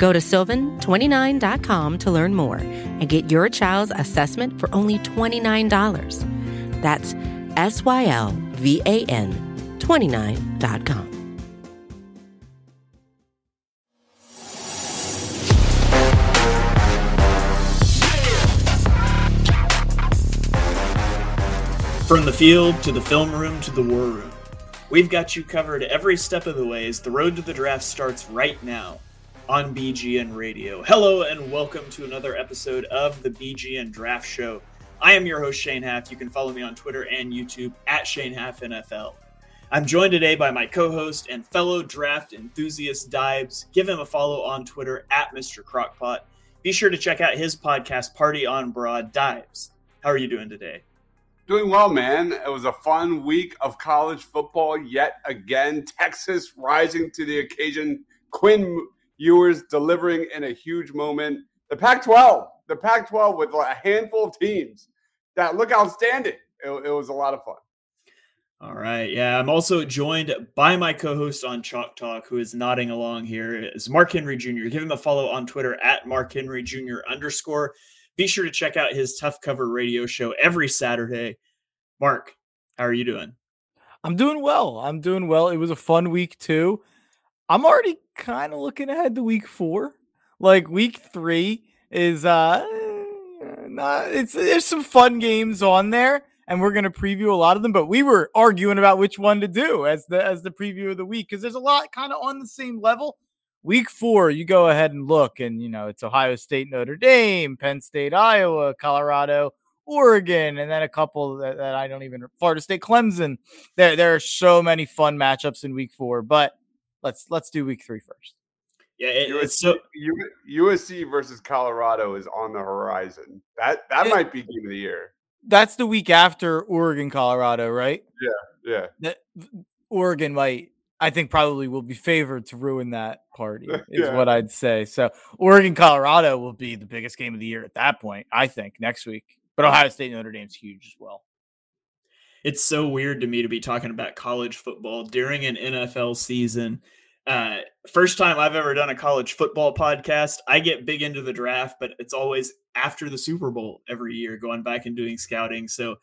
Go to sylvan29.com to learn more and get your child's assessment for only $29. That's S Y L V A N 29.com. From the field to the film room to the war room, we've got you covered every step of the way as the road to the draft starts right now on BGN Radio. Hello and welcome to another episode of the BGN Draft Show. I am your host, Shane Haff. You can follow me on Twitter and YouTube at Shane Haff NFL. I'm joined today by my co host and fellow draft enthusiast, Dibes. Give him a follow on Twitter at Mr. Crockpot. Be sure to check out his podcast, Party on Broad Dibes. How are you doing today? Doing well, man. It was a fun week of college football yet again. Texas rising to the occasion. Quinn Ewers delivering in a huge moment. The Pac 12, the Pac 12 with a handful of teams that look outstanding. It, it was a lot of fun. All right. Yeah. I'm also joined by my co host on Chalk Talk, who is nodding along here, is Mark Henry Jr. Give him a follow on Twitter at Mark Henry Jr. underscore. Be sure to check out his Tough Cover radio show every Saturday. Mark, how are you doing? I'm doing well. I'm doing well. It was a fun week too. I'm already kind of looking ahead to week four. Like week three is uh not it's there's some fun games on there and we're gonna preview a lot of them, but we were arguing about which one to do as the as the preview of the week because there's a lot kind of on the same level week four, you go ahead and look, and you know it's Ohio State, Notre Dame, Penn State, Iowa, Colorado, Oregon, and then a couple that, that I don't even Florida State, Clemson. There, there are so many fun matchups in week four, but let's let's do week three first. Yeah, it, USC, it's so USC versus Colorado is on the horizon. That that It- might be game of the year. That's the week after Oregon, Colorado, right? Yeah. That Oregon might, I think, probably will be favored to ruin that party, is Yeah. what I'd say. So Oregon, Colorado will be the biggest game of the year at that point, I think, next week. But Ohio State, Notre Dame's huge as well. It's so weird to me to be talking about college football during an NFL season. Uh, first time I've ever done a college football podcast. I get big into the draft, but it's always after the Super Bowl every year, going back and doing scouting. So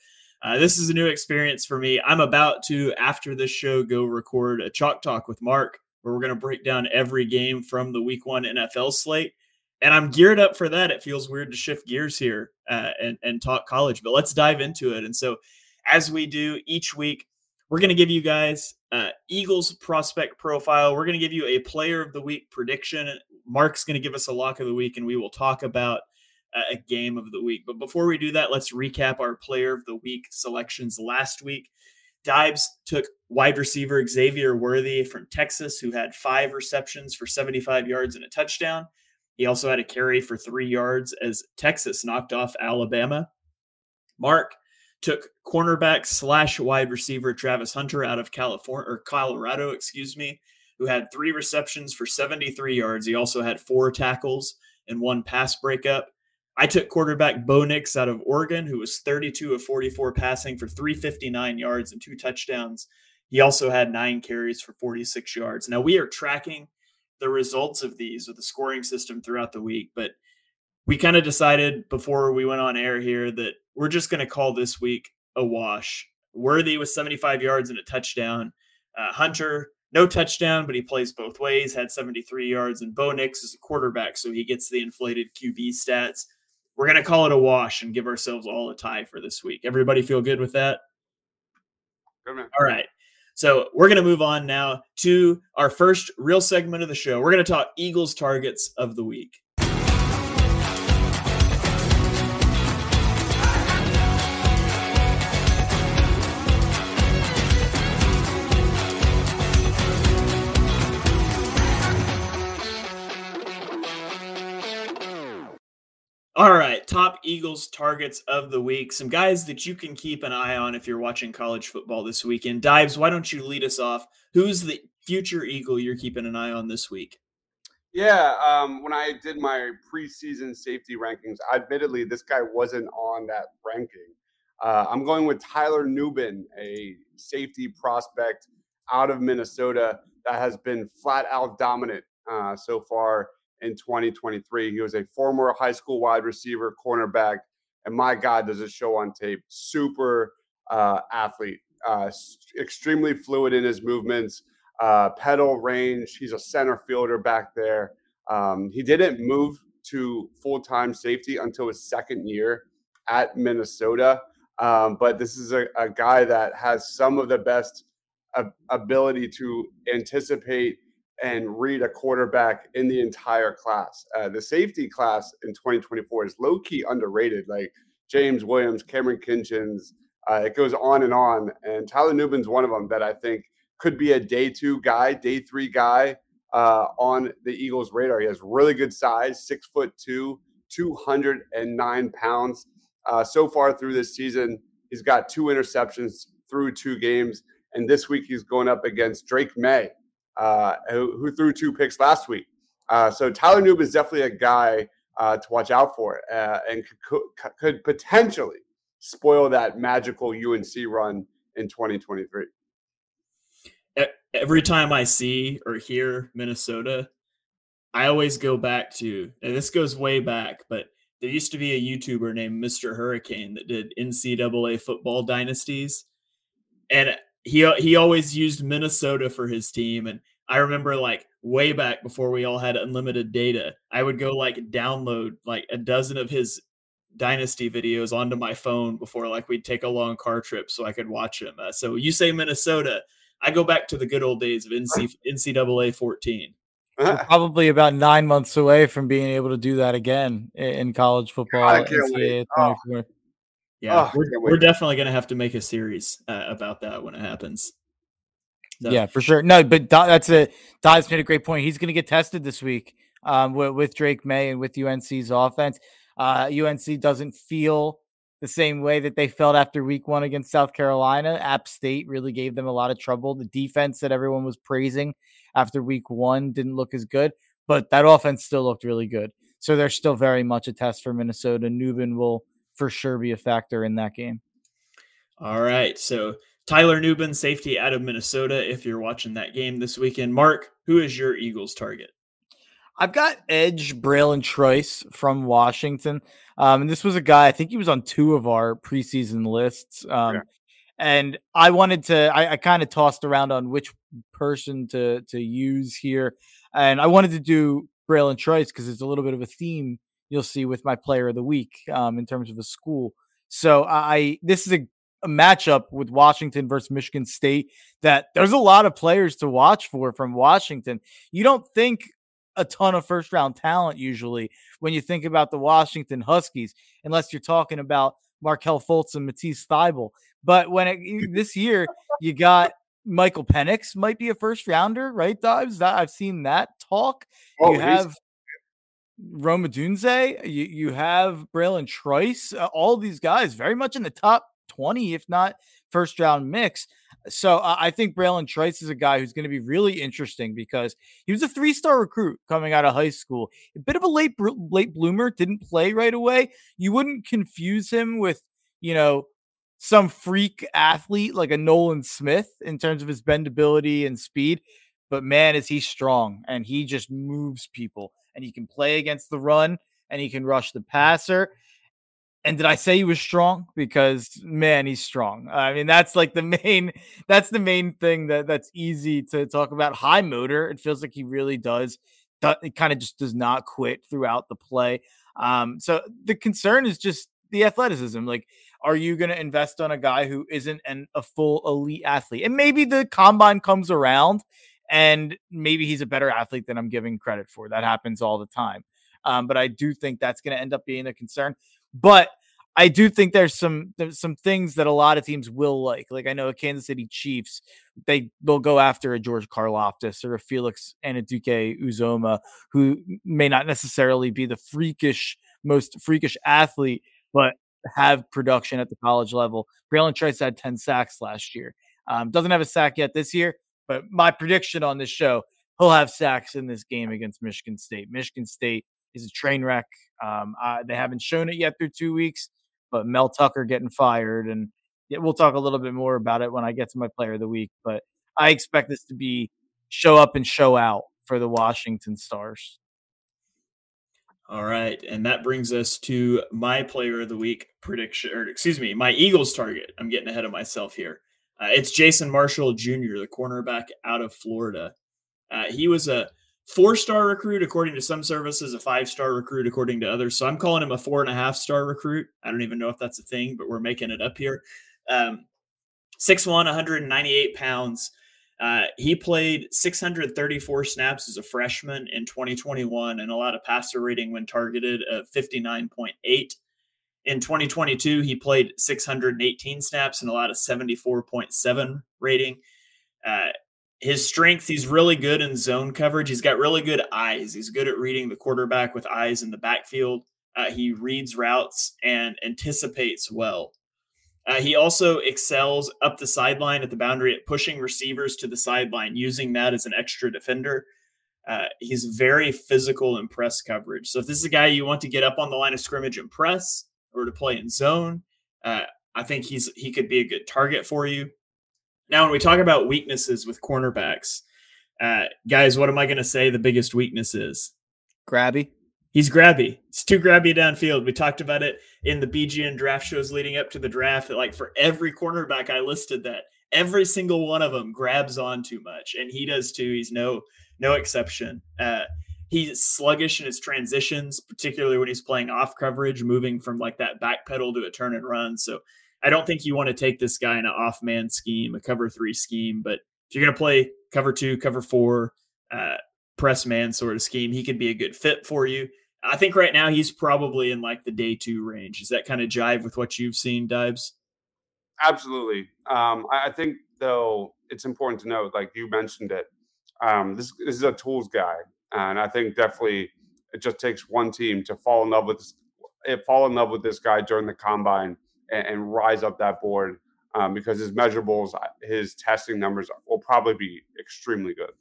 uh, this is a new experience for me. I'm about to, after this show, go record a chalk talk with Mark, where we're going to break down every game from the Week One NFL slate. And I'm geared up for that. It feels weird to shift gears here uh, and, and talk college, but let's dive into it. And so, as we do each week, we're going to give you guys uh, Eagles prospect profile. We're going to give you a player of the week prediction. Mark's going to give us a lock of the week, and we will talk about uh, a game of the week. But before we do that, let's recap our player of the week selections last week. Dibes took wide receiver Xavier Worthy from Texas, who had five receptions for 75 yards and a touchdown. He also had a carry for three yards as Texas knocked off Alabama. Mark took cornerback slash wide receiver Travis Hunter out of California or Colorado, excuse me, who had three receptions for 73 yards. He also had four tackles and one pass breakup. I took quarterback Bo Nix out of Oregon, who was 32 of 44 passing for 359 yards and two touchdowns. He also had nine carries for 46 yards. Now we are tracking the results of these with the scoring system throughout the week, but we kind of decided before we went on air here that we're just going to call this week a wash. Worthy with 75 yards and a touchdown. Uh, Hunter, no touchdown, but he plays both ways, had 73 yards. And Bo Nix is a quarterback, so he gets the inflated QB stats. We're going to call it a wash and give ourselves all a tie for this week. Everybody feel good with that? Good. All right. So we're going to move on now to our first real segment of the show. We're going to talk Eagles targets of the week. All right, top Eagles targets of the week. Some guys that you can keep an eye on if you're watching college football this weekend. Dives, why don't you lead us off? Who's the future Eagle you're keeping an eye on this week? Yeah, um, when I did my preseason safety rankings, admittedly, this guy wasn't on that ranking. Uh, I'm going with Tyler Nubin, a safety prospect out of Minnesota that has been flat out dominant uh, so far in 2023. He was a former high school wide receiver, cornerback, and my God, does it show on tape? Super uh, athlete, uh, extremely fluid in his movements, uh, pedal range. He's a center fielder back there. Um, he didn't move to full time safety until his second year at Minnesota. Um, but this is a, a, guy that has some of the best ability to anticipate and read a quarterback in the entire class. Uh, the safety class in 2024 is low key underrated. Like James Williams, Kamren Kinchens, uh, it goes on and on. And Tyler Nubin's one of them that I think could be a day two guy, day three guy uh, on the Eagles' radar. He has really good size, six foot two, 209 pounds. Uh, so far through this season, he's got two interceptions through two games. And this week he's going up against Drake Maye, uh, who, who, threw two picks last week. Uh, so Tyler Nubin is definitely a guy uh, to watch out for uh, and could, could, potentially spoil that magical UNC run in 2023. Every time I see or hear Minnesota, I always go back to, and this goes way back, but there used to be a YouTuber named Mr. Hurricane that did NCAA football dynasties. And he he always used Minnesota for his team, and I remember like way back before we all had unlimited data, I would go like download like a dozen of his dynasty videos onto my phone before like we'd take a long car trip so I could watch them. Uh, so you say Minnesota, I go back to the good old days of NC, NCAA 14. We're probably about nine months away from being able to do that again in college football. I can't wait. Oh. Yeah, oh, we're, we're definitely going to have to make a series uh, about that when it happens. So. Yeah, for sure. No, but that's a Dives made a great point. He's going to get tested this week um, with, with, Drake Maye and with UNC's offense. Uh, UNC doesn't feel the same way that they felt after week one against South Carolina. App State really gave them a lot of trouble. The defense that everyone was praising after week one didn't look as good, but that offense still looked really good. So they're still very much a test for Minnesota. Nubin will for sure be a factor in that game. All right. So Tyler Nubin, safety out of Minnesota, if you're watching that game this weekend. Mark, who is your Eagles target? I've got Edge Bralen Trice from Washington. Um, and this was a guy, I think he was on two of our preseason lists. Um, yeah. And I wanted to, I, I kind of tossed around on which person to to use here. And I wanted to do Bralen Trice because it's a little bit of a theme you'll see with my player of the week um, in terms of a school. So I this is a, a, matchup with Washington versus Michigan State that there's a lot of players to watch for from Washington. You don't think a ton of first round talent usually when you think about the Washington Huskies, unless you're talking about Markelle Fultz and Matisse Thybulle. But when it, this year you got Michael Penix might be a first rounder, right? Dives. I've seen that talk. Oh, you have Rome Odunze, you, you have Bralen Trice, uh, all these guys very much in the top 20, if not first round mix. So uh, I think Bralen Trice is a guy who's going to be really interesting because he was a three star recruit coming out of high school. A bit of a late late bloomer, didn't play right away. You wouldn't confuse him with, you know, some freak athlete like a Nolan Smith in terms of his bendability and speed. But man, is he strong and he just moves people and he can play against the run and he can rush the passer. And did I say he was strong? Because man, he's strong. I mean, that's like the main that's the main thing that that's easy to talk about. High motor. It feels like he really does. It kind of just does not quit throughout the play. Um, so the concern is just the athleticism. Like, are you going to invest on a guy who isn't an, a full elite athlete? And maybe the combine comes around and maybe he's a better athlete than I'm giving credit for. That happens all the time. Um, but I do think that's going to end up being a concern. But I do think there's some there's some things that a lot of teams will like. Like I know Kansas City Chiefs, they they'll go after a George Karlaftis or a Felix Anudike Uzomah, who may not necessarily be the freakish most freakish athlete, but have production at the college level. Bralen Trice had 10 sacks last year. Um, doesn't have a sack yet this year, but my prediction on this show, he'll have sacks in this game against Michigan State. Michigan State is a train wreck. Um, uh, they haven't shown it yet through two weeks, but Mel Tucker getting fired, and we'll talk a little bit more about it when I get to my player of the week. But I expect this to be show up and show out for the Washington Stars. All right, and that brings us to my player of the week prediction, or excuse me, my Eagles target. I'm getting ahead of myself here. Uh, it's Jason Marshall Jr., the cornerback out of Florida. Uh, he was a four star recruit according to some services, a five star recruit according to others. So I'm calling him a four and a half star recruit. I don't even know if that's a thing, but we're making it up here. Um, 6'1, 198 pounds. Uh, he played 634 snaps as a freshman in 2021 and allowed a passer rating when targeted of 59.8. In 2022, he played 618 snaps and allowed a lot of 74.7 rating. Uh, his strength, he's really good in zone coverage. He's got really good eyes. He's good at reading the quarterback with eyes in the backfield. Uh, he reads routes and anticipates well. Uh, he also excels up the sideline at the boundary at pushing receivers to the sideline, using that as an extra defender. Uh, he's very physical in press coverage. So if this is a guy you want to get up on the line of scrimmage and press or to play in zone, uh, I think he's he could be a good target for you. Now, when we talk about weaknesses with cornerbacks, uh, guys, what am I going to say the biggest weakness is? Grabby. He's grabby. It's too grabby downfield. We talked about it in the BGN draft shows leading up to the draft. That like for every cornerback I listed, that every single one of them grabs on too much, and he does too. He's no no exception. Uh, he's sluggish in his transitions, particularly when he's playing off coverage, moving from like that back pedal to a turn and run. So I don't think you want to take this guy in an off man scheme, a cover three scheme. But if you're going to play cover two, cover four, uh, press man sort of scheme, he could be a good fit for you. I think right now he's probably in like the day two range. Does that kind of jive with what you've seen, Dives? Absolutely. Um, I think though it's important to note, like you mentioned it, um, this, this is a tools guy, and I think definitely it just takes one team to fall in love with this, eh, fall in love with this guy during the combine and, and rise up that board um, because his measurables, uh, his testing numbers will probably be extremely good.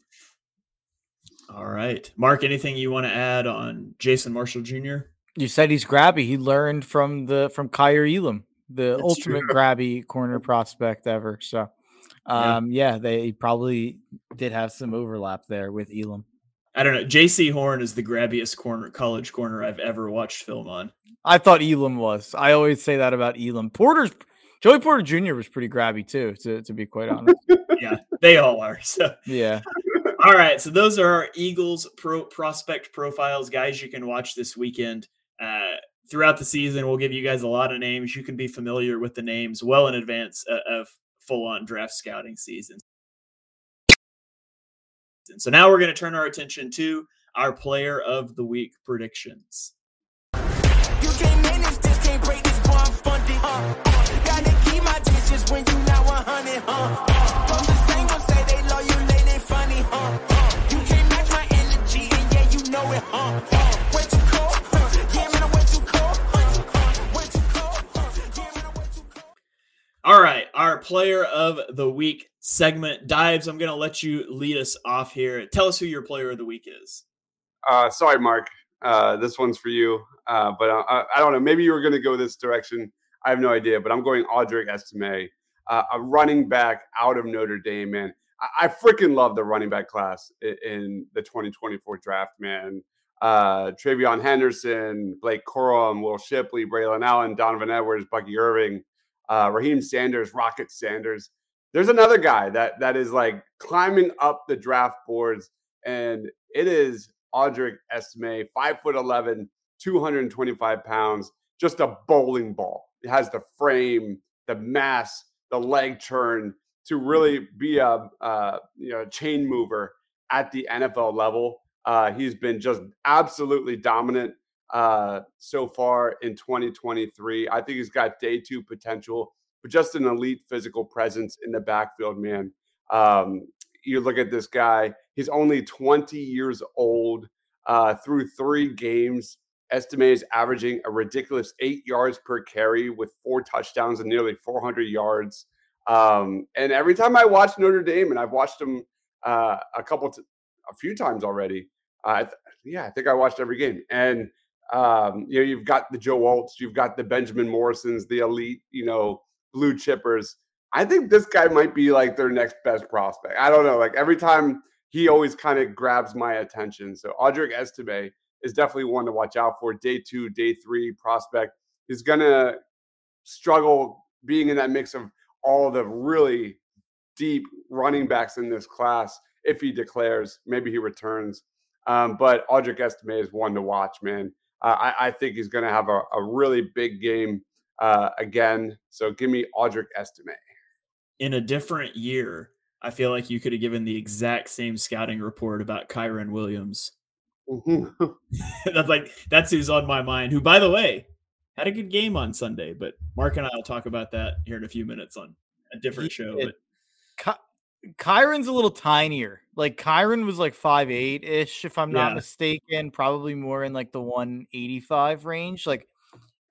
All right, Mark. Anything you want to add on Jason Marshall Jr.? You said he's grabby. He learned from the from Kaiir Elam, the That's ultimate true. grabby corner prospect ever. So, um, yeah. yeah, they probably did have some overlap there with Elam. I don't know. Jaycee Horn is the grabbiest corner college corner I've ever watched film on. I thought Elam was. I always say that about Elam. Porter's Joey Porter Jr. was pretty grabby too, to, to be quite honest. yeah, they all are. So yeah. all right. So those are our Eagles pro prospect profiles, guys. You can watch this weekend. Uh, throughout the season, we'll give you guys a lot of names. You can be familiar with the names well in advance uh, of full on draft scouting season. So now we're going to turn our attention to our player of the week predictions. You can't manage this, can't break this bond funded. Gotta keep my distance when you not 100. The same ones say they love you, late they funny. You can't match my energy, and yeah, you know it. Way too cold. Yeah, man, I'm way too cold. Way too cold. Yeah, man, I'm way too cold. All right, our player of the week segment dives. I'm going to let you lead us off here. Tell us who your player of the week is. Uh, sorry, Mark. Uh, this one's for you. Uh, but I, I, don't know. Maybe you were going to go this direction. I have no idea. But I'm going Audric Estime, uh, a running back out of Notre Dame, man. I, freaking love the running back class in, the 2024 draft, man. Uh, TreVeyon Henderson, Blake Corum, Will Shipley, Braylon Allen, Donovan Edwards, Bucky Irving, uh, Raheim Sanders, Rocket Sanders. There's another guy that that is like climbing up the draft boards, and it is Audric Estime, five foot 11, 225 pounds, just a bowling ball. It has the frame, the mass, the leg turn to really be a, a you know chain mover at the NFL level. Uh, he's been just absolutely dominant uh, so far in 2023. I think he's got day two potential, but just an elite physical presence in the backfield, man. Um, you look at this guy, he's only 20 years old uh, through three games. Estime is averaging a ridiculous eight yards per carry with four touchdowns and nearly 400 yards. Um, and every time I watch Notre Dame, and I've watched them uh, a couple, t- a few times already. Uh, th- yeah, I think I watched every game. And um, you know, you've got the Joe Alts, you've got the Benjamin Morrisons, the elite, you know, blue chippers. I think this guy might be like their next best prospect. I don't know. Like every time he always kind of grabs my attention. So Audric Estime is definitely one to watch out for. Day two, day three prospect is gonna struggle being in that mix of all the really deep running backs in this class if he declares. Maybe he returns. Um, but Audric Estime is one to watch, man. Uh, I, I, think he's going to have a, a, really big game uh, again. So give me Audric Estime. In a different year, I feel like you could have given the exact same scouting report about Kyren Williams. Mm-hmm. that's like that's who's on my mind. Who, by the way, had a good game on Sunday. But Mark and I will talk about that here in a few minutes on a different he, show. It, but Kyren's a little tinier. Like Kyren was like five eight ish, if I'm not yeah. mistaken. Probably more in like the 185 range. Like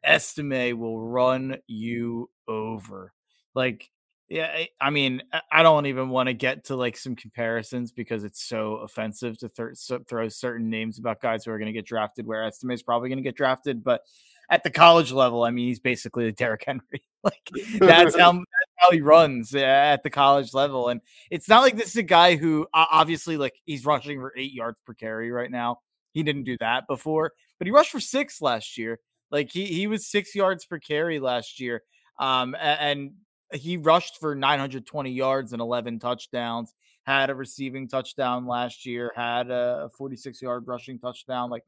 Estime will run you over. Like, yeah, eh, I mean, I don't even want to get to like some comparisons because it's so offensive to th- throw certain names about guys who are going to get drafted where Estime is probably going to get drafted. But at the college level, I mean, he's basically the Derrick Henry. like that's how that's how he runs eh, at the college level. And it's not like this is a guy who obviously like he's rushing for eight yards per carry right now. He didn't do that before, but he rushed for six last year. Like he he was six yards per carry last year. Um, and he rushed for 920 yards and 11 touchdowns. Had a receiving touchdown last year. Had a 46 yard rushing touchdown. Like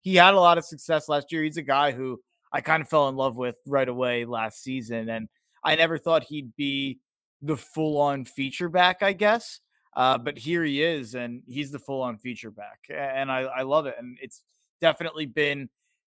he had a lot of success last year. He's a guy who I kind of fell in love with right away last season, and I never thought he'd be the full on feature back. I guess. Uh, but here he is, and he's the full on feature back, and I, I love it. And it's definitely been,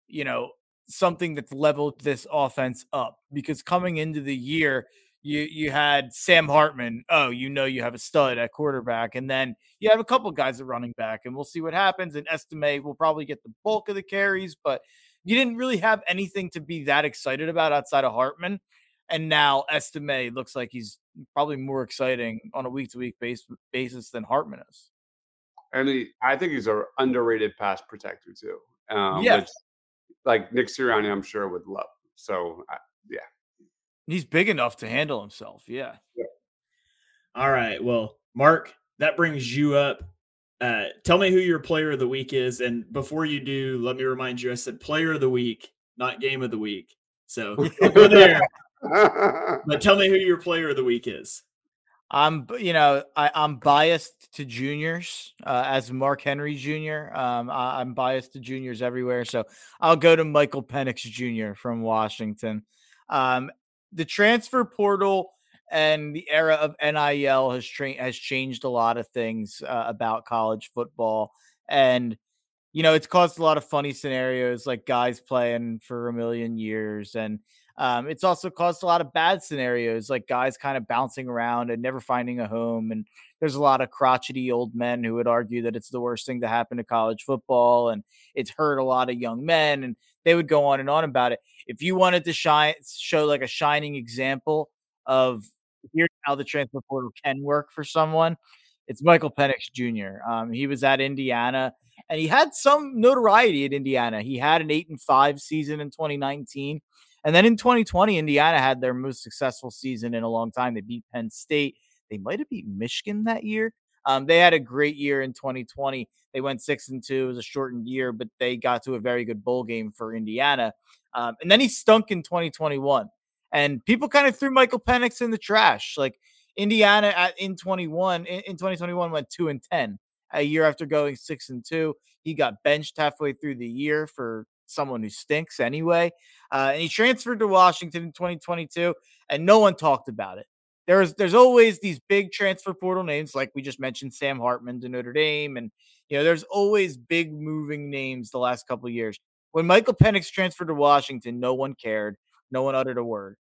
you know, something that's leveled this offense up because coming into the year, you you had Sam Hartman. Oh, you know you have a stud at quarterback, and then you have a couple guys at running back, and we'll see what happens. And Estime will probably get the bulk of the carries, but you didn't really have anything to be that excited about outside of Hartman. And now Estime looks like he's probably more exciting on a week to week basis than Hartman is. And he, I think he's an underrated pass protector too. Um, yeah, like Nick Sirianni, I'm sure would love. So I, yeah, he's big enough to handle himself. Yeah. yeah. All right. Well, Mark, that brings you up. Uh, tell me who your player of the week is, and before you do, let me remind you: I said player of the week, not game of the week. So go there. but tell me who your player of the week is. I'm, you know, I, am biased to juniors uh, as Mark Henry Jr. Um, I, am biased to juniors everywhere, so I'll go to Michael Penix Jr. from Washington. Um, the transfer portal and the era of NIL has tra- has changed a lot of things uh, about college football, and you know, it's caused a lot of funny scenarios like guys playing for a million years and um, it's also caused a lot of bad scenarios, like guys kind of bouncing around and never finding a home. And there's a lot of crotchety old men who would argue that it's the worst thing to happen to college football and it's hurt a lot of young men. And they would go on and on about it. If you wanted to shine, show like a shining example of here's how the transfer portal can work for someone, it's Michael Penix Jr. Um, he was at Indiana and he had some notoriety at Indiana. He had an eight and five season in 2019 and then in 2020, Indiana had their most successful season in a long time. They beat Penn State. They might have beat Michigan that year. Um, they had a great year in 2020. They went six and two. It was a shortened year, but they got to a very good bowl game for Indiana. Um, and then he stunk in 2021. And people kind of threw Michael Penix in the trash. Like Indiana at, in 21, in, in 2021 went two and 10 a year after going six and two. He got benched halfway through the year for someone who stinks anyway. Uh, and he transferred to Washington in 2022, and no one talked about it. There's there's always these big transfer portal names, like we just mentioned, Sam Hartman to Notre Dame, and you know there's always big moving names the last couple years. When Michael Penix transferred to Washington, no one cared, no one uttered a word,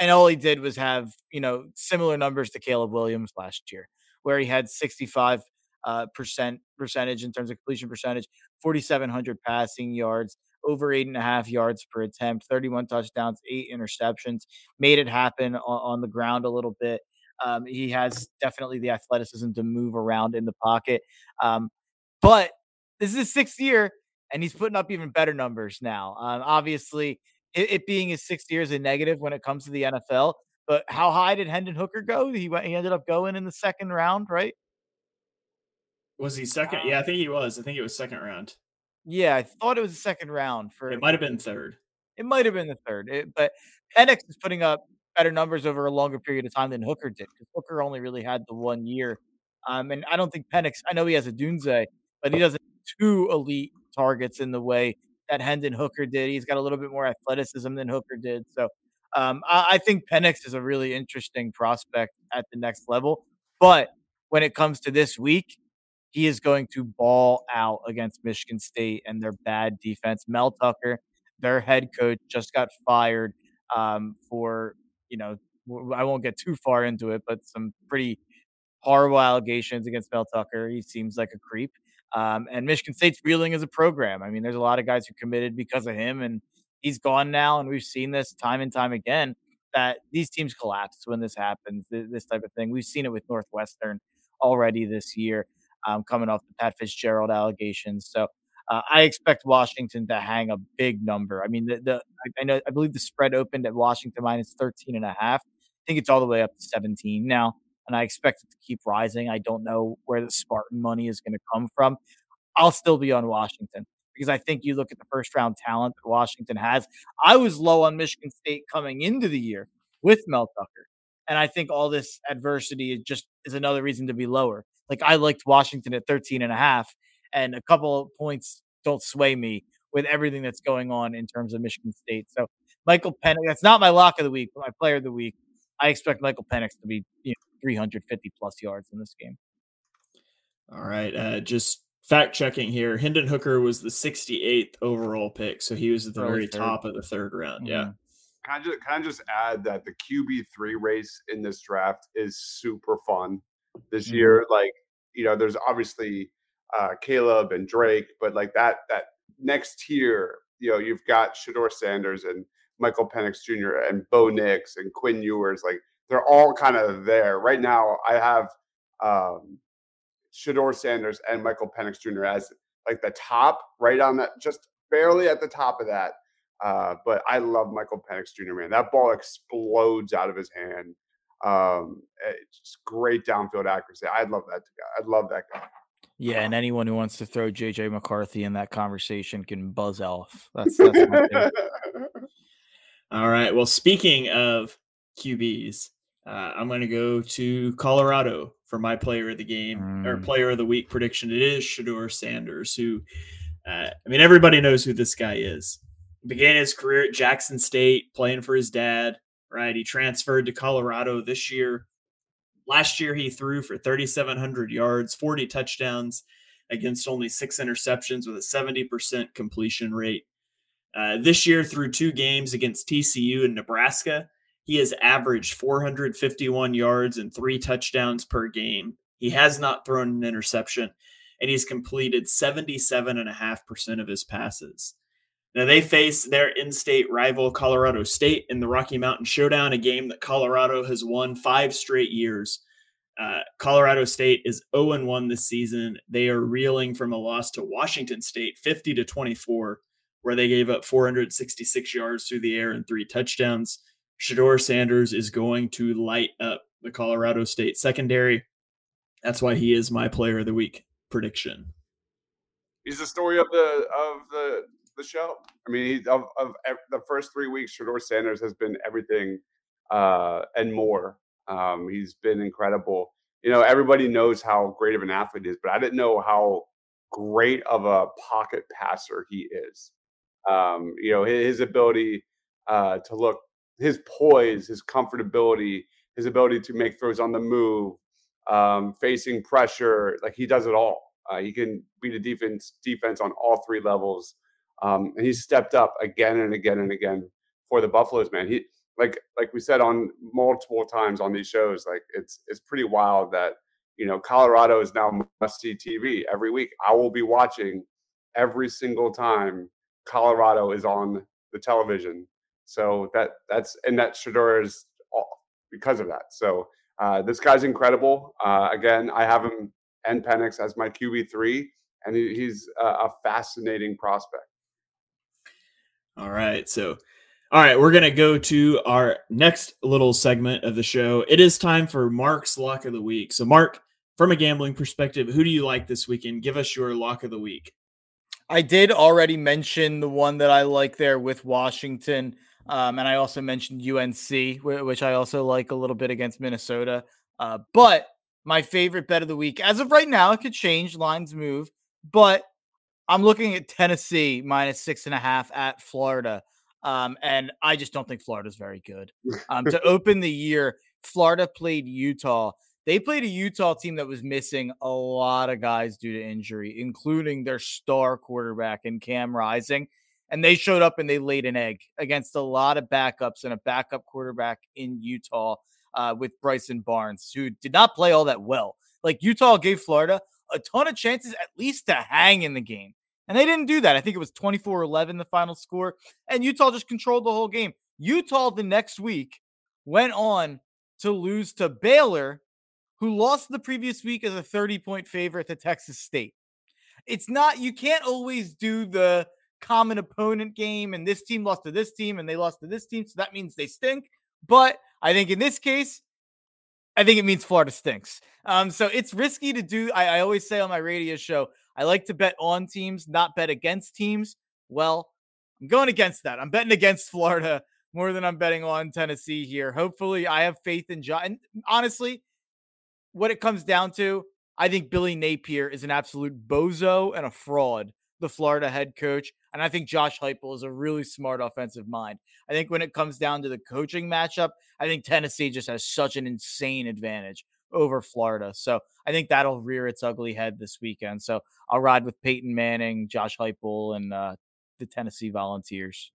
and all he did was have you know similar numbers to Caleb Williams last year, where he had 65 uh, percent percentage in terms of completion percentage, 4,700 passing yards, over eight and a half yards per attempt, 31 touchdowns, eight interceptions, made it happen on, on the ground a little bit. Um, he has definitely the athleticism to move around in the pocket. Um, but this is his sixth year, and he's putting up even better numbers now. Um, obviously, it, it, being his sixth year is a negative when it comes to the NFL. But how high did Hendon Hooker go? He went. He ended up going in the second round, right? Was he second? Yeah, I think he was. I think it was second round. Yeah, I thought it was the second round. For it might have been third. It might have been the third. It, but Penix is putting up better numbers over a longer period of time than Hooker did because Hooker only really had the one year. Um, and I don't think Penix. I know he has Odunze, but he doesn't two elite targets in the way that Hendon Hooker did. He's got a little bit more athleticism than Hooker did. So um, I, I think Penix is a really interesting prospect at the next level. But when it comes to this week, he is going to ball out against Michigan State and their bad defense. Mel Tucker, their head coach, just got fired um, for, you know, I won't get too far into it, but some pretty horrible allegations against Mel Tucker. He seems like a creep. Um, and Michigan State's reeling as a program. I mean, there's a lot of guys who committed because of him, and he's gone now. And we've seen this time and time again that these teams collapse when this happens, this type of thing. We've seen it with Northwestern already this year, um, coming off the Pat Fitzgerald allegations. So uh, I expect Washington to hang a big number. I mean, the, the I, I, know I believe the spread opened at Washington minus 13 and a half. I think it's all the way up to 17 now and I expect it to keep rising. I don't know where the Spartan money is going to come from. I'll still be on Washington because I think you look at the first round talent that Washington has. I was low on Michigan State coming into the year with Mel Tucker. And I think all this adversity is just is another reason to be lower. Like I liked Washington at 13 and a half, and a couple of points don't sway me with everything that's going on in terms of Michigan State. So Michael Penix, that's not my lock of the week, but my player of the week. I expect Michael Penix to be you know, 350 plus yards in this game. All right. Uh, just fact checking here. Hendon Hooker was the 68th overall pick. So he was at the Early very third. top of the third round. Mm-hmm. Yeah. Can I, just, can I just add that the QB3 race in this draft is super fun this mm-hmm. year? Like, you know, there's obviously uh, Caleb and Drake, but like that, that next tier, you know, you've got Shedeur Sanders and Michael Penix Jr. and Bo Nix and Quinn Ewers. Like, they're all kind of there right now. I have um, Shedeur Sanders and Michael Penix Jr. as like the top, right on that, just barely at the top of that. Uh, but I love Michael Penix Jr. Man, that ball explodes out of his hand. Um, it's great downfield accuracy. I'd love that guy. I'd love that guy. Yeah, and anyone who wants to throw JJ McCarthy in that conversation can buzz off. That's, that's All right. Well, speaking of QBs, uh, I'm going to go to Colorado for my player of the game mm. or player of the week prediction. It is Shedeur Sanders, who, uh, I mean, everybody knows who this guy is. Began his career at Jackson State playing for his dad, right? He transferred to Colorado this year. Last year, he threw for 3,700 yards, 40 touchdowns against only six interceptions with a 70% completion rate. Uh, this year, through two games against TCU and Nebraska, he has averaged 451 yards and three touchdowns per game. He has not thrown an interception, and he's completed 77.5% of his passes. Now, they face their in state rival, Colorado State, in the Rocky Mountain Showdown, a game that Colorado has won five straight years. Uh, Colorado State is 0 1 this season. They are reeling from a loss to Washington State, 50 to 24, where they gave up 466 yards through the air and three touchdowns. Shedeur Sanders is going to light up the Colorado State secondary. That's why he is my player of the week prediction. He's the story of the of the the show. I mean, he, of, of the first three weeks, Shedeur Sanders has been everything uh, and more. Um, he's been incredible. You know, everybody knows how great of an athlete he is, but I didn't know how great of a pocket passer he is. Um, you know, his, his ability uh, to look his poise, his comfortability, his ability to make throws on the move, um, facing pressure, like he does it all. Uh, he can beat a defense defense on all three levels, um, and he's stepped up again and again and again for the Buffaloes. Man, he like like we said on multiple times on these shows, like it's it's pretty wild that you know Colorado is now must see TV every week. I will be watching every single time Colorado is on the television. So that that's and that Shedeur is all because of that. So uh, this guy's incredible. Uh, again, I have him and Penix as my QB three, and he, he's a, a fascinating prospect. All right, so all right, we're gonna go to our next little segment of the show. It is time for Mark's lock of the week. So, Mark, from a gambling perspective, who do you like this weekend? Give us your lock of the week. I did already mention the one that I like there with Washington. Um, and I also mentioned UNC, which I also like a little bit against Minnesota. Uh, but my favorite bet of the week, as of right now, it could change, lines move, but I'm looking at Tennessee minus six and a half at Florida. Um, and I just don't think Florida's very good. Um, to open the year, Florida played Utah. They played a Utah team that was missing a lot of guys due to injury, including their star quarterback and Cam Rising. And they showed up and they laid an egg against a lot of backups and a backup quarterback in Utah uh, with Bryson Barnes, who did not play all that well. Like Utah gave Florida a ton of chances at least to hang in the game. And they didn't do that. I think it was 24 11, the final score. And Utah just controlled the whole game. Utah the next week went on to lose to Baylor who lost the previous week as a 30 point favorite to Texas State. It's not, you can't always do the common opponent game and this team lost to this team and they lost to this team. So that means they stink. But I think in this case, I think it means Florida stinks. Um, so it's risky to do. I, I always say on my radio show, I like to bet on teams, not bet against teams. Well, I'm going against that. I'm betting against Florida more than I'm betting on Tennessee here. Hopefully, I have faith in John. And honestly, what it comes down to, I think Billy Napier is an absolute bozo and a fraud, the Florida head coach. And I think Josh Heupel is a really smart offensive mind. I think when it comes down to the coaching matchup, I think Tennessee just has such an insane advantage over Florida. So I think that'll rear its ugly head this weekend. So I'll ride with Peyton Manning, Josh Heupel, and uh, the Tennessee Volunteers.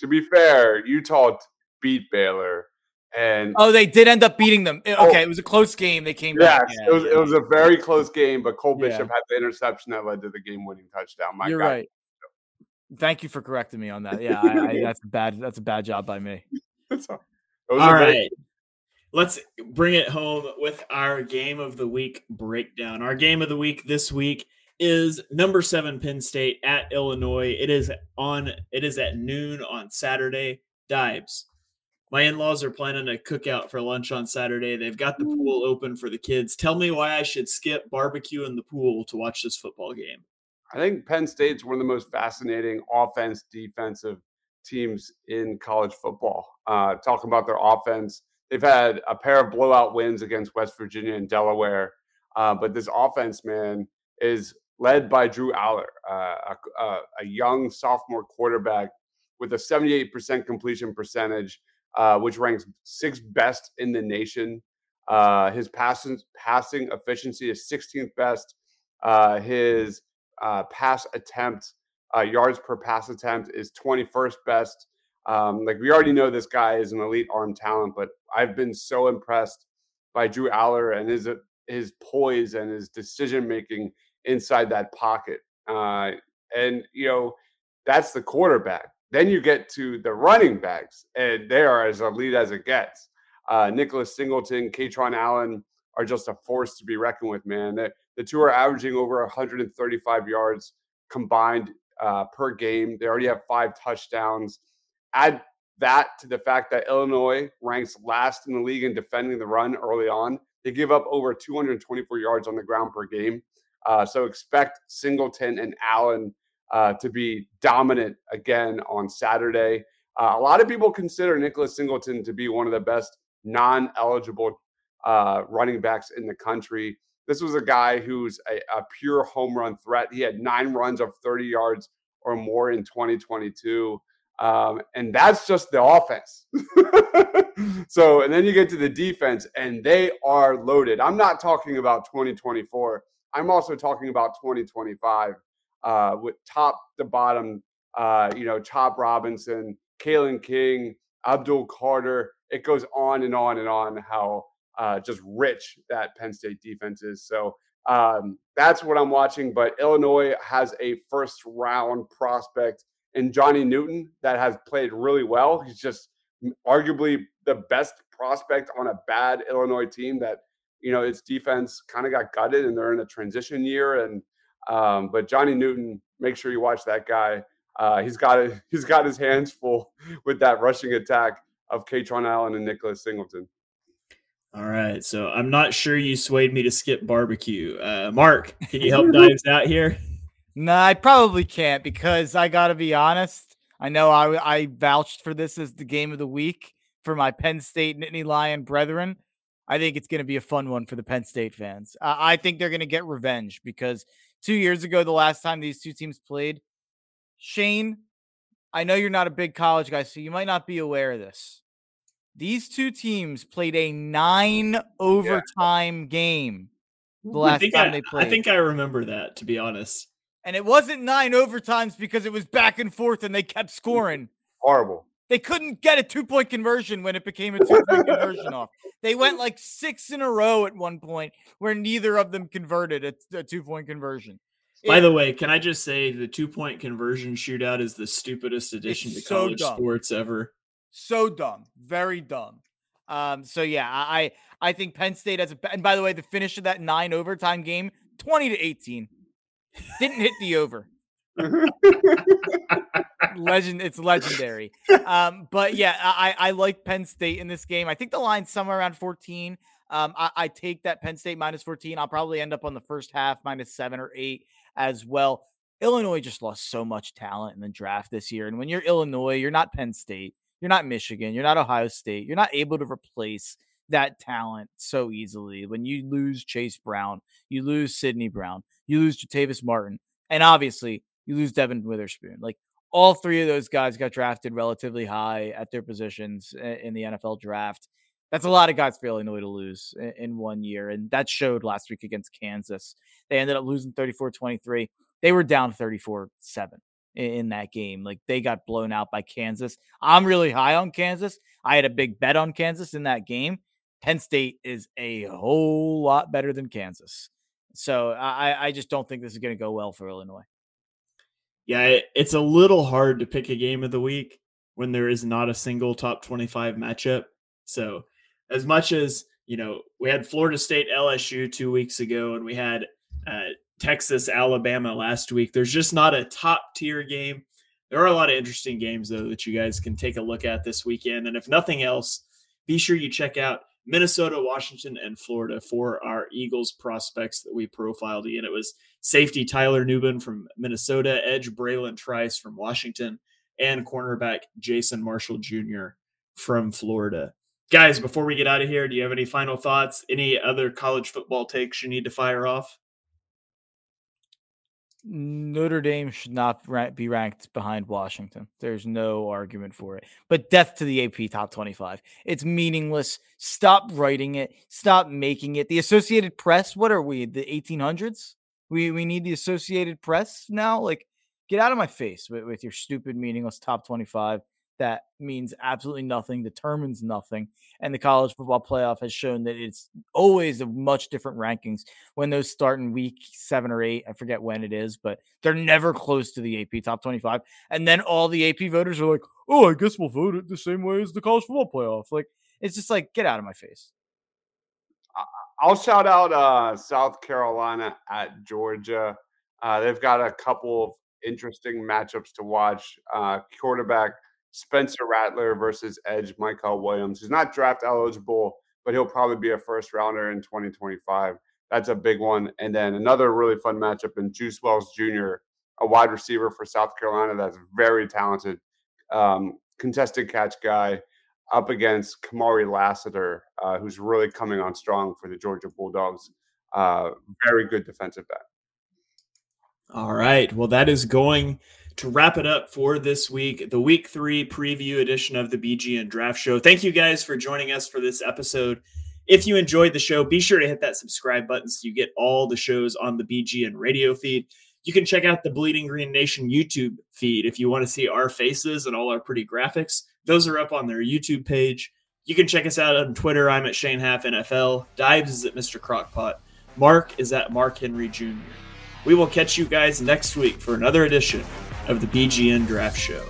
To be fair, Utah beat Baylor and oh, they did end up beating them. Oh okay, oh, it was a close game. They came yes, back. Yeah, it was yeah. it was a very close game, but Cole Bishop yeah. had the interception that led to the game-winning touchdown. My You're God. right. Thank you for correcting me on that. Yeah, I, I, that's a bad that's a bad job by me. all, all right. Let's bring it home with our game of the week breakdown. Our game of the week this week is number seven Penn State at Illinois. It is on. It is at noon on Saturday. Dives my in-laws are planning a cookout for lunch on Saturday. They've got the pool open for the kids. Tell me why I should skip barbecue in the pool to watch this football game. I think Penn State's one of the most fascinating offense defensive teams in college football. Uh, talking about their offense, they've had a pair of blowout wins against West Virginia and Delaware, uh, but this offense, man, is led by Drew Allar, uh, a, a young sophomore quarterback with a 78% completion percentage uh, which ranks sixth best in the nation. Uh, his passing passing efficiency is 16th best. Uh, his uh, pass attempt uh, yards per pass attempt is 21st best. Um, like we already know, this guy is an elite arm talent, but I've been so impressed by Drew Allar and his his poise and his decision making inside that pocket. Uh, and you know that's the quarterback. Then you get to the running backs, and they are as elite as it gets. Uh, Nicholas Singleton, Kaytron Allen are just a force to be reckoned with, man. The, the two are averaging over 135 yards combined uh, per game. They already have five touchdowns. Add that to the fact that Illinois ranks last in the league in defending the run early on. They give up over 224 yards on the ground per game. Uh, so expect Singleton and Allen uh, to be dominant again on Saturday. Uh, a lot of people consider Nicholas Singleton to be one of the best non eligible uh, running backs in the country. This was a guy who's a, a, pure home run threat. He had nine runs of 30 yards or more in 2022. Um, and that's just the offense. so, and then you get to the defense, and they are loaded. I'm not talking about 2024. I'm also talking about 2025 uh, with top to bottom, uh, you know, Chop Robinson, Kalen King, Abdul Carter. It goes on and on and on how uh, just rich that Penn State defense is. So um, that's what I'm watching. But Illinois has a first round prospect in Johnny Newton that has played really well. He's just arguably the best prospect on a bad Illinois team that you know its defense kind of got gutted and they're in a transition year. And um, but Johnny Newton, make sure you watch that guy. Uh, he's got it. He's got his hands full with that rushing attack of Kaytron Allen and Nicholas Singleton. All right, so I'm not sure you swayed me to skip barbecue. Uh, Mark, can you help Dives out here? No, nah, I probably can't because I got to be honest. I know I I vouched for this as the game of the week for my Penn State Nittany Lion brethren. I think it's going to be a fun one for the Penn State fans. Uh, I think they're going to get revenge because two years ago, the last time these two teams played, Shane, I know you're not a big college guy, so you might not be aware of this. These two teams played a nine overtime yeah. game the last time I, they played. I think I remember that, to be honest. And it wasn't nine overtimes because it was back and forth and they kept scoring. Horrible. They couldn't get a two point conversion when it became a two point conversion off. They went like six in a row at one point where neither of them converted a, a two point conversion. By it, the way, can I just say the two point conversion shootout is the stupidest addition to so college dumb. sports ever. So dumb, very dumb. Um, so yeah, I I think Penn State has a and by the way, the finish of that nine overtime game, 20 to 18. Didn't hit the over. Legend, it's legendary. Um, but yeah, I, I like Penn State in this game. I think the line's somewhere around 14. Um, I, I take that Penn State minus 14. I'll probably end up on the first half minus seven or eight as well. Illinois just lost so much talent in the draft this year. And when you're Illinois, you're not Penn State, you're not Michigan, you're not Ohio State, you're not able to replace that talent so easily. When you lose Chase Brown, you lose Sydney Brown, you lose Jartavius Martin, and obviously you lose Devon Witherspoon. Like all three of those guys got drafted relatively high at their positions in the NFL draft. That's a lot of guys for Illinois to lose in one year. And that showed last week against Kansas. They ended up losing 34 23. They were down 34 7 in that game. Like they got blown out by Kansas. I'm really high on Kansas. I had a big bet on Kansas in that game. Penn State is a whole lot better than Kansas. So I, I just don't think this is going to go well for Illinois. Yeah, it's a little hard to pick a game of the week when there is not a single top 25 matchup. So, as much as, you know, we had Florida State LSU two weeks ago and we had uh, Texas Alabama last week, there's just not a top tier game. There are a lot of interesting games, though, that you guys can take a look at this weekend. And if nothing else, be sure you check out Minnesota, Washington, and Florida for our Eagles prospects that we profiled. And it was safety Tyler Nubin from Minnesota, edge Bralen Trice from Washington, and cornerback Jason Marshall Jr. from Florida. Guys, before we get out of here, do you have any final thoughts? Any other college football takes you need to fire off? Notre Dame should not be ranked behind Washington. There's no argument for it. But death to the AP top 25. It's meaningless. Stop writing it. Stop making it. The Associated Press, what are we? The 1800s? We we need the Associated Press now? Like get out of my face with, with your stupid meaningless top 25 that means absolutely nothing, determines nothing. And the college football playoff has shown that it's always a much different rankings when those start in week seven or eight. I forget when it is, but they're never close to the AP top 25. And then all the AP voters are like, oh, I guess we'll vote it the same way as the college football playoff. Like, it's just like, get out of my face. I'll shout out uh, South Carolina at Georgia. Uh, they've got a couple of interesting matchups to watch. Uh, quarterback Spencer Rattler versus Edge Mykel Williams. He's not draft eligible, but he'll probably be a first rounder in 2025. That's a big one. And then another really fun matchup in Juice Wells Jr., a wide receiver for South Carolina that's very talented, um, contested catch guy up against Kamari Lassiter, uh, who's really coming on strong for the Georgia Bulldogs. Uh, very good defensive back. All right. Well, that is going to wrap it up for this week, the week three preview edition of the BGN Draft Show. Thank you guys for joining us for this episode. If you enjoyed the show, be sure to hit that subscribe button so you get all the shows on the BGN radio feed. You can check out the Bleeding Green Nation YouTube feed if you want to see our faces and all our pretty graphics. Those are up on their YouTube page. You can check us out on Twitter. I'm at Shane Haff NFL. Dives is at Mr. Crockpot. Mark is at Mark Henry Jr. We will catch you guys next week for another edition of the BGN Draft Show.